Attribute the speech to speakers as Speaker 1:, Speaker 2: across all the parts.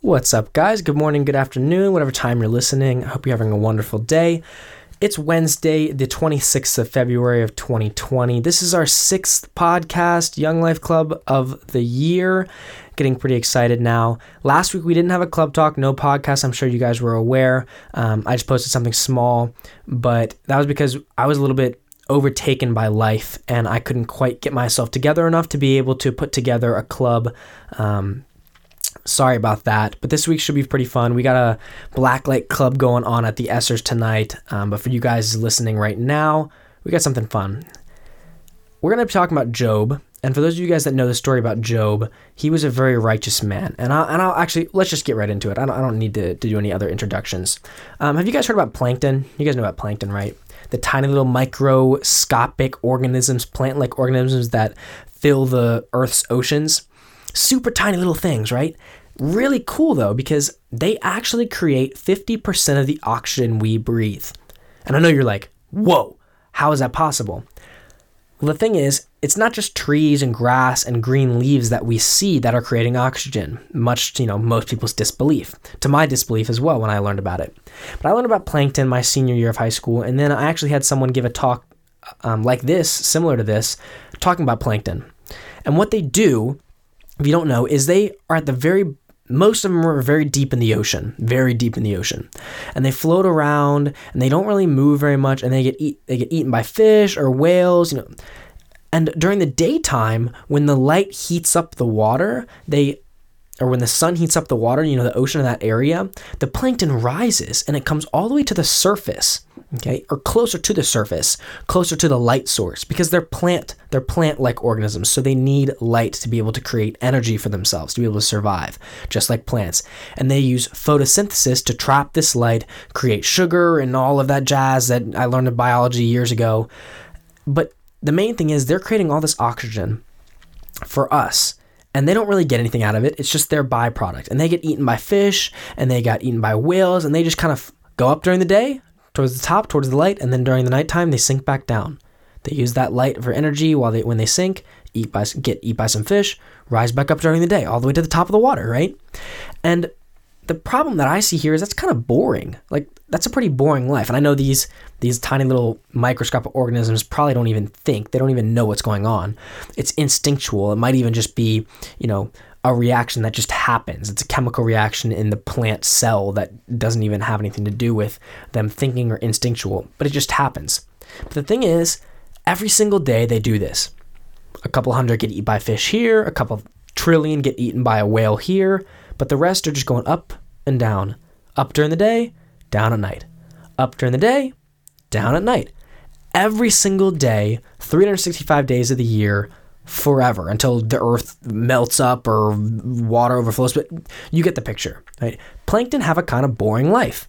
Speaker 1: What's up, guys? Good morning, good afternoon, whatever time you're listening. I hope you're having a wonderful day. It's Wednesday, the 26th of February of 2020. This is our sixth podcast, Young Life Club of the year. Getting pretty excited now. Last week we didn't have a club talk, no podcast. I'm sure you guys were aware. Um, I just posted something small, but that was because I was a little bit overtaken by life and I couldn't quite get myself together enough to be able to put together a club. Um, sorry about that. But this week should be pretty fun. We got a Blacklight Club going on at the Essers tonight. Um, but for you guys listening right now, we got something fun. We're going to be talking about Job. And for those of you guys that know the story about Job, he was a very righteous man. And I'll, and I'll actually, let's just get right into it. I don't, I don't need to, to do any other introductions. Um, have you guys heard about plankton? You guys know about plankton, right? The tiny little microscopic organisms, plant like organisms that fill the Earth's oceans. Super tiny little things, right? Really cool though, because they actually create 50% of the oxygen we breathe. And I know you're like, whoa, how is that possible? Well, the thing is, it's not just trees and grass and green leaves that we see that are creating oxygen, much to you know most people's disbelief. To my disbelief as well when I learned about it. But I learned about plankton my senior year of high school, and then I actually had someone give a talk um, like this, similar to this, talking about plankton. And what they do, if you don't know, is they are at the very most of them are very deep in the ocean, very deep in the ocean, and they float around and they don't really move very much, and they get eat, they get eaten by fish or whales, you know. And during the daytime, when the light heats up the water, they or when the sun heats up the water, you know, the ocean in that area, the plankton rises and it comes all the way to the surface, okay, or closer to the surface, closer to the light source, because they're plant, they're plant-like organisms, so they need light to be able to create energy for themselves, to be able to survive, just like plants. And they use photosynthesis to trap this light, create sugar and all of that jazz that I learned in biology years ago. But the main thing is they're creating all this oxygen for us and they don't really get anything out of it. It's just their byproduct. And they get eaten by fish and they got eaten by whales and they just kind of go up during the day towards the top, towards the light, and then during the nighttime they sink back down. They use that light for energy while they when they sink, eat by get eat by some fish, rise back up during the day, all the way to the top of the water, right? And the problem that I see here is that's kind of boring. Like that's a pretty boring life. And I know these these tiny little microscopic organisms probably don't even think. They don't even know what's going on. It's instinctual. It might even just be, you know, a reaction that just happens. It's a chemical reaction in the plant cell that doesn't even have anything to do with them thinking or instinctual, but it just happens. But the thing is, every single day they do this. A couple hundred get eaten by fish here, a couple trillion get eaten by a whale here, but the rest are just going up and down. Up during the day, down at night. Up during the day, down at night. Every single day, 365 days of the year, forever until the earth melts up or water overflows. But you get the picture, right? Plankton have a kind of boring life.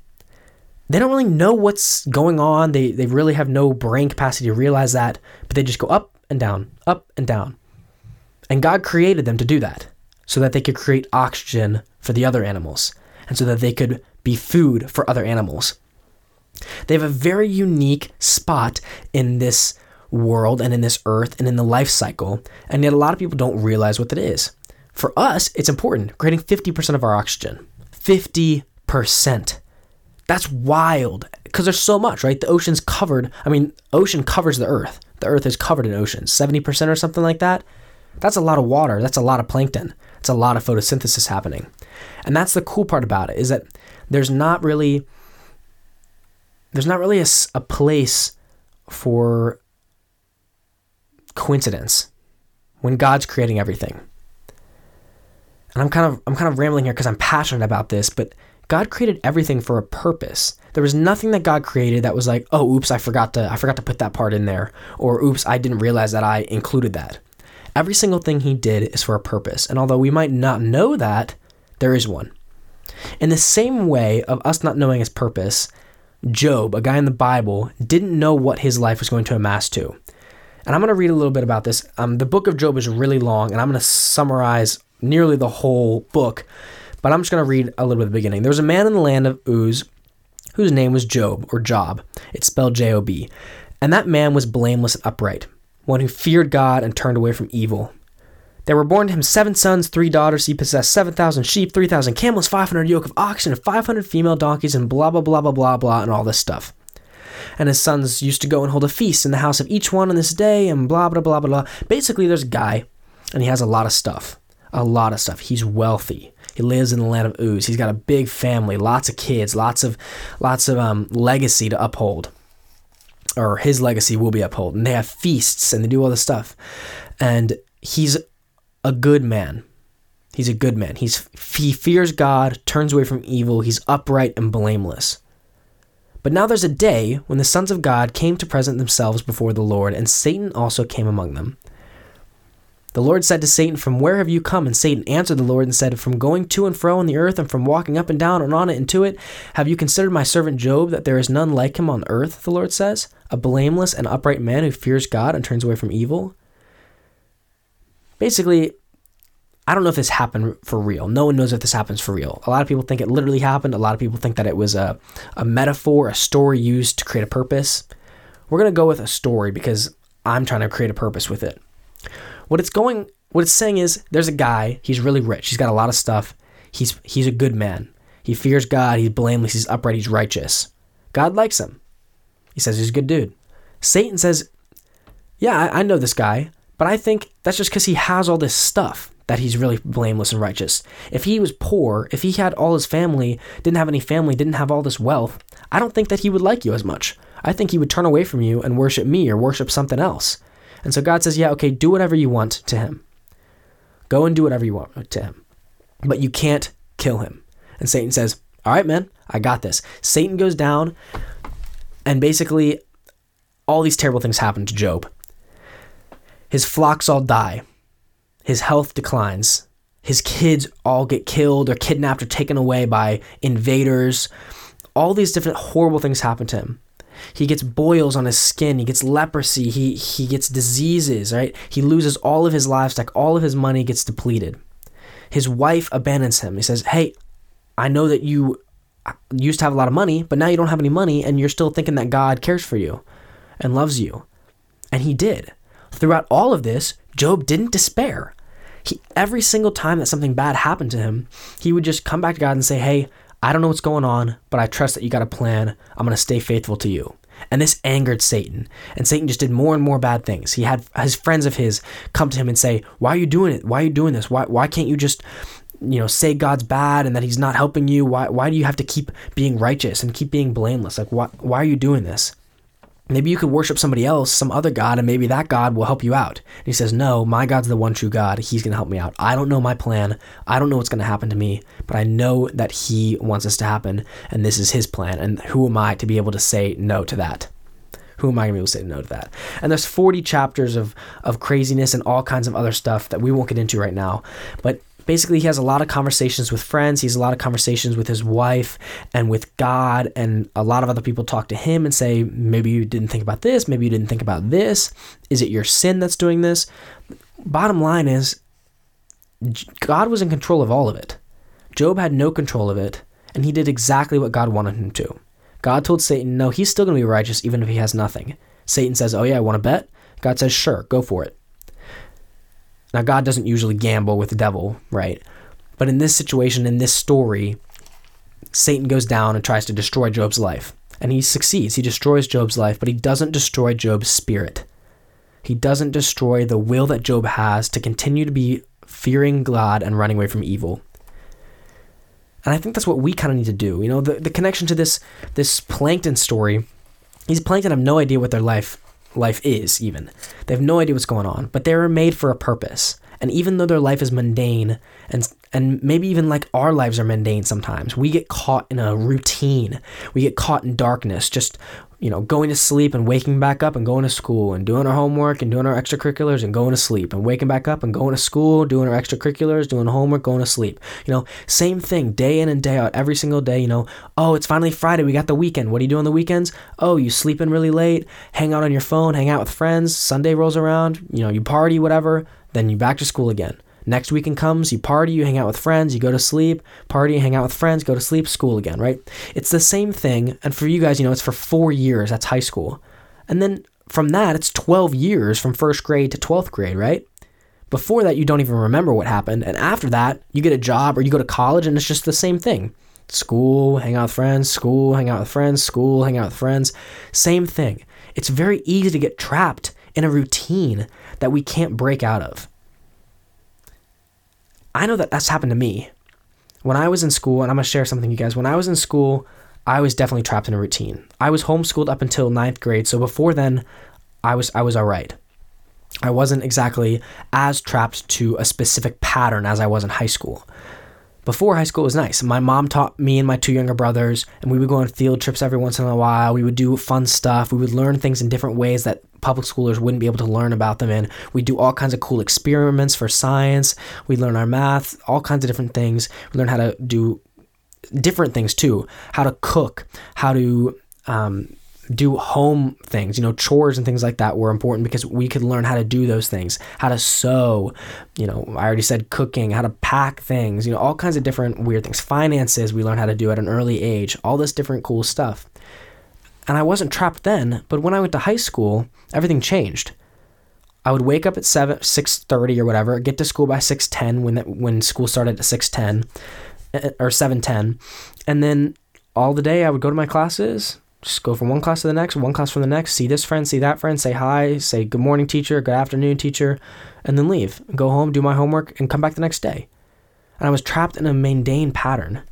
Speaker 1: They don't really know what's going on. They, they really have no brain capacity to realize that, but they just go up and down, up and down. And God created them to do that so that they could create oxygen for the other animals and so that they could be food for other animals. They have a very unique spot in this world and in this earth and in the life cycle, and yet a lot of people don't realize what that is. For us, it's important, creating 50% of our oxygen. 50%. That's wild because there's so much, right? The ocean's covered. I mean, ocean covers the earth. The earth is covered in oceans, 70% or something like that. That's a lot of water. That's a lot of plankton. It's a lot of photosynthesis happening. And that's the cool part about it is that there's not really there's not really a, a place for coincidence when God's creating everything. And I'm kind of I'm kind of rambling here because I'm passionate about this, but God created everything for a purpose. There was nothing that God created that was like, "Oh, oops, I forgot to I forgot to put that part in there," or "Oops, I didn't realize that I included that." Every single thing he did is for a purpose. And although we might not know that, there is one. In the same way of us not knowing his purpose, Job, a guy in the Bible, didn't know what his life was going to amass to. And I'm going to read a little bit about this. Um, the book of Job is really long, and I'm going to summarize nearly the whole book, but I'm just going to read a little bit of the beginning. There was a man in the land of Uz whose name was Job, or Job. It's spelled J O B. And that man was blameless and upright, one who feared God and turned away from evil. There were born to him seven sons, three daughters. He possessed 7,000 sheep, 3,000 camels, 500 yoke of oxen, and 500 female donkeys, and blah, blah, blah, blah, blah, blah, and all this stuff. And his sons used to go and hold a feast in the house of each one on this day, and blah, blah, blah, blah, blah. Basically, there's a guy, and he has a lot of stuff. A lot of stuff. He's wealthy. He lives in the land of Uz. He's got a big family, lots of kids, lots of, lots of um, legacy to uphold or his legacy will be upheld. And they have feasts and they do all this stuff. And he's a good man. He's a good man. He's he fears God, turns away from evil. He's upright and blameless. But now there's a day when the sons of God came to present themselves before the Lord, and Satan also came among them. The Lord said to Satan, From where have you come? And Satan answered the Lord and said, From going to and fro on the earth, and from walking up and down and on it and to it. Have you considered my servant Job, that there is none like him on earth? The Lord says, A blameless and upright man who fears God and turns away from evil. Basically, I don't know if this happened for real. No one knows if this happens for real. A lot of people think it literally happened. A lot of people think that it was a, a metaphor, a story used to create a purpose. We're going to go with a story because I'm trying to create a purpose with it. What it's going what it's saying is there's a guy, he's really rich, he's got a lot of stuff. He's he's a good man. He fears God, he's blameless, he's upright, he's righteous. God likes him. He says he's a good dude. Satan says, Yeah, I, I know this guy, but I think that's just because he has all this stuff that he's really blameless and righteous. If he was poor, if he had all his family, didn't have any family, didn't have all this wealth, I don't think that he would like you as much. I think he would turn away from you and worship me or worship something else. And so God says, Yeah, okay, do whatever you want to him. Go and do whatever you want to him. But you can't kill him. And Satan says, All right, man, I got this. Satan goes down, and basically, all these terrible things happen to Job. His flocks all die, his health declines, his kids all get killed or kidnapped or taken away by invaders. All these different horrible things happen to him. He gets boils on his skin. He gets leprosy. He he gets diseases. Right. He loses all of his livestock. All of his money gets depleted. His wife abandons him. He says, "Hey, I know that you uh, used to have a lot of money, but now you don't have any money, and you're still thinking that God cares for you and loves you." And he did. Throughout all of this, Job didn't despair. He, every single time that something bad happened to him, he would just come back to God and say, Hey, I don't know what's going on, but I trust that you got a plan. I'm going to stay faithful to you. And this angered Satan. And Satan just did more and more bad things. He had his friends of his come to him and say, Why are you doing it? Why are you doing this? Why, why can't you just, you know, say God's bad and that he's not helping you? Why, why do you have to keep being righteous and keep being blameless? Like, why, why are you doing this? Maybe you could worship somebody else, some other God, and maybe that God will help you out. And he says, No, my God's the one true God. He's going to help me out. I don't know my plan. I don't know what's going to happen to me, but I know that He wants this to happen, and this is His plan. And who am I to be able to say no to that? Who am I going to be able to say no to that? And there's 40 chapters of, of craziness and all kinds of other stuff that we won't get into right now. But basically he has a lot of conversations with friends. He has a lot of conversations with his wife and with god and a lot of other people talk to him and say maybe you didn't think about this. Maybe you didn't think about this. Is it your sin that's doing this? Bottom line is god was in control of all of it. Job had no control of it and he did exactly what god wanted him to. God told satan no he's still going to be righteous even if he has nothing. Satan says oh yeah i want to bet. God says sure go for it now, God doesn't usually gamble with the devil, right? But in this situation, in this story, Satan goes down and tries to destroy Job's life. And he succeeds. He destroys Job's life, but he doesn't destroy Job's spirit. He doesn't destroy the will that Job has to continue to be fearing God and running away from evil. And I think that's what we kind of need to do. You know, the, the connection to this this plankton story, these plankton have no idea what their life life is, even. They have no idea what's going on, but they were made for a purpose. And even though their life is mundane, and and maybe even like our lives are mundane sometimes, we get caught in a routine. We get caught in darkness, just you know, going to sleep and waking back up and going to school and doing our homework and doing our extracurriculars and going to sleep and waking back up and going to school, doing our extracurriculars, doing homework, going to sleep. You know, same thing day in and day out, every single day. You know, oh, it's finally Friday. We got the weekend. What do you do on the weekends? Oh, you sleep in really late, hang out on your phone, hang out with friends. Sunday rolls around, you know, you party, whatever. Then you back to school again. Next weekend comes, you party, you hang out with friends, you go to sleep, party, hang out with friends, go to sleep, school again, right? It's the same thing. And for you guys, you know, it's for four years. That's high school. And then from that, it's 12 years from first grade to 12th grade, right? Before that, you don't even remember what happened. And after that, you get a job or you go to college and it's just the same thing school, hang out with friends, school, hang out with friends, school, hang out with friends. Same thing. It's very easy to get trapped in a routine that we can't break out of. I know that that's happened to me. When I was in school, and I'm to share something, you guys. When I was in school, I was definitely trapped in a routine. I was homeschooled up until ninth grade, so before then, I was I was all right. I wasn't exactly as trapped to a specific pattern as I was in high school. Before high school was nice. My mom taught me and my two younger brothers, and we would go on field trips every once in a while. We would do fun stuff. We would learn things in different ways that public schoolers wouldn't be able to learn about them in. We do all kinds of cool experiments for science. We learn our math, all kinds of different things. We learn how to do different things too how to cook, how to um, do home things, you know, chores and things like that were important because we could learn how to do those things, how to sew, you know, I already said cooking, how to pack things, you know, all kinds of different weird things. Finances, we learn how to do at an early age, all this different cool stuff. And I wasn't trapped then, but when I went to high school, everything changed. I would wake up at 7 6:30 or whatever, get to school by 6:10 when that, when school started at 6:10 eh, or 7:10, and then all the day I would go to my classes, just go from one class to the next, one class from the next, see this friend, see that friend, say hi, say good morning, teacher, good afternoon, teacher, and then leave. Go home, do my homework, and come back the next day. And I was trapped in a mundane pattern.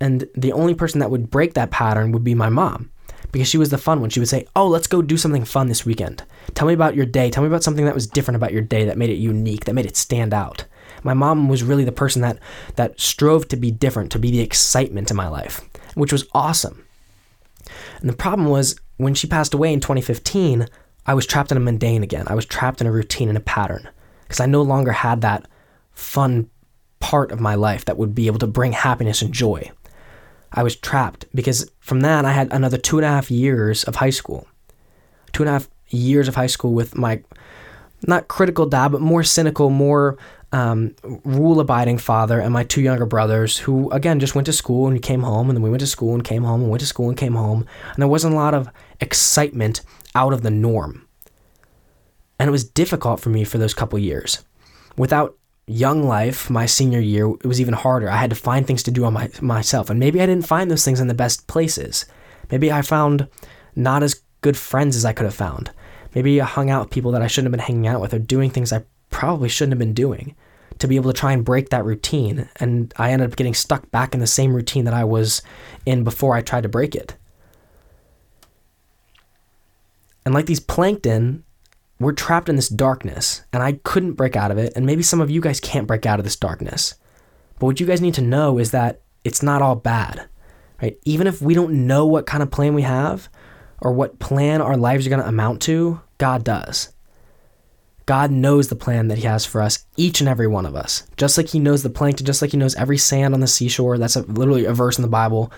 Speaker 1: And the only person that would break that pattern would be my mom because she was the fun one. She would say, Oh, let's go do something fun this weekend. Tell me about your day. Tell me about something that was different about your day that made it unique, that made it stand out. My mom was really the person that, that strove to be different, to be the excitement in my life, which was awesome. And the problem was when she passed away in 2015, I was trapped in a mundane again. I was trapped in a routine and a pattern because I no longer had that fun part of my life that would be able to bring happiness and joy. I was trapped because from that I had another two and a half years of high school. Two and a half years of high school with my not critical dad, but more cynical, more um, rule abiding father and my two younger brothers who, again, just went to school and came home, and then we went to school and came home and went to school and came home. And there wasn't a lot of excitement out of the norm. And it was difficult for me for those couple years. Without young life, my senior year, it was even harder. I had to find things to do on my, myself. And maybe I didn't find those things in the best places. Maybe I found not as good friends as I could have found. Maybe I hung out with people that I shouldn't have been hanging out with or doing things I probably shouldn't have been doing to be able to try and break that routine. And I ended up getting stuck back in the same routine that I was in before I tried to break it. And like these plankton, we're trapped in this darkness, and I couldn't break out of it. And maybe some of you guys can't break out of this darkness. But what you guys need to know is that it's not all bad, right? Even if we don't know what kind of plan we have or what plan our lives are going to amount to, God does. God knows the plan that He has for us, each and every one of us. Just like He knows the plankton, just like He knows every sand on the seashore. That's a, literally a verse in the Bible.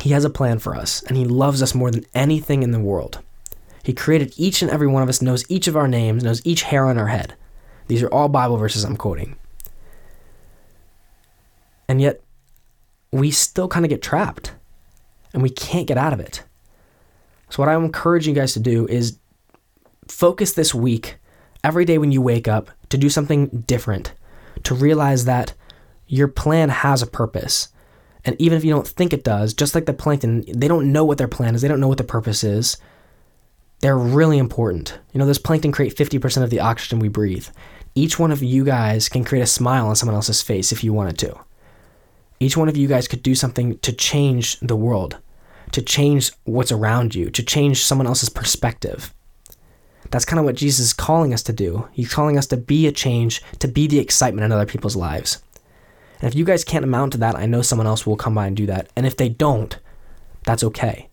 Speaker 1: He has a plan for us, and He loves us more than anything in the world. He created each and every one of us, knows each of our names, knows each hair on our head. These are all Bible verses I'm quoting. And yet, we still kind of get trapped, and we can't get out of it. So, what I'm encouraging you guys to do is focus this week, every day when you wake up, to do something different, to realize that your plan has a purpose. And even if you don't think it does, just like the plankton, they don't know what their plan is, they don't know what the purpose is. They're really important. You know, those plankton create 50% of the oxygen we breathe. Each one of you guys can create a smile on someone else's face if you wanted to. Each one of you guys could do something to change the world, to change what's around you, to change someone else's perspective. That's kind of what Jesus is calling us to do. He's calling us to be a change, to be the excitement in other people's lives. And if you guys can't amount to that, I know someone else will come by and do that. And if they don't, that's okay.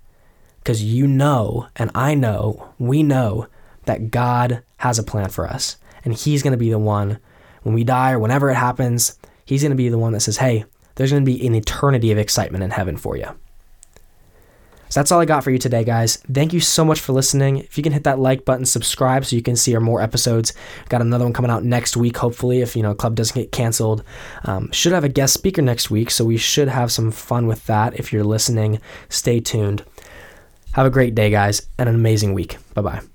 Speaker 1: Because you know, and I know, we know that God has a plan for us. And He's going to be the one, when we die or whenever it happens, He's going to be the one that says, hey, there's going to be an eternity of excitement in heaven for you. So that's all I got for you today, guys. Thank you so much for listening. If you can hit that like button, subscribe so you can see our more episodes. Got another one coming out next week, hopefully, if you know club doesn't get canceled. Um, should have a guest speaker next week, so we should have some fun with that. If you're listening, stay tuned. Have a great day, guys, and an amazing week. Bye bye.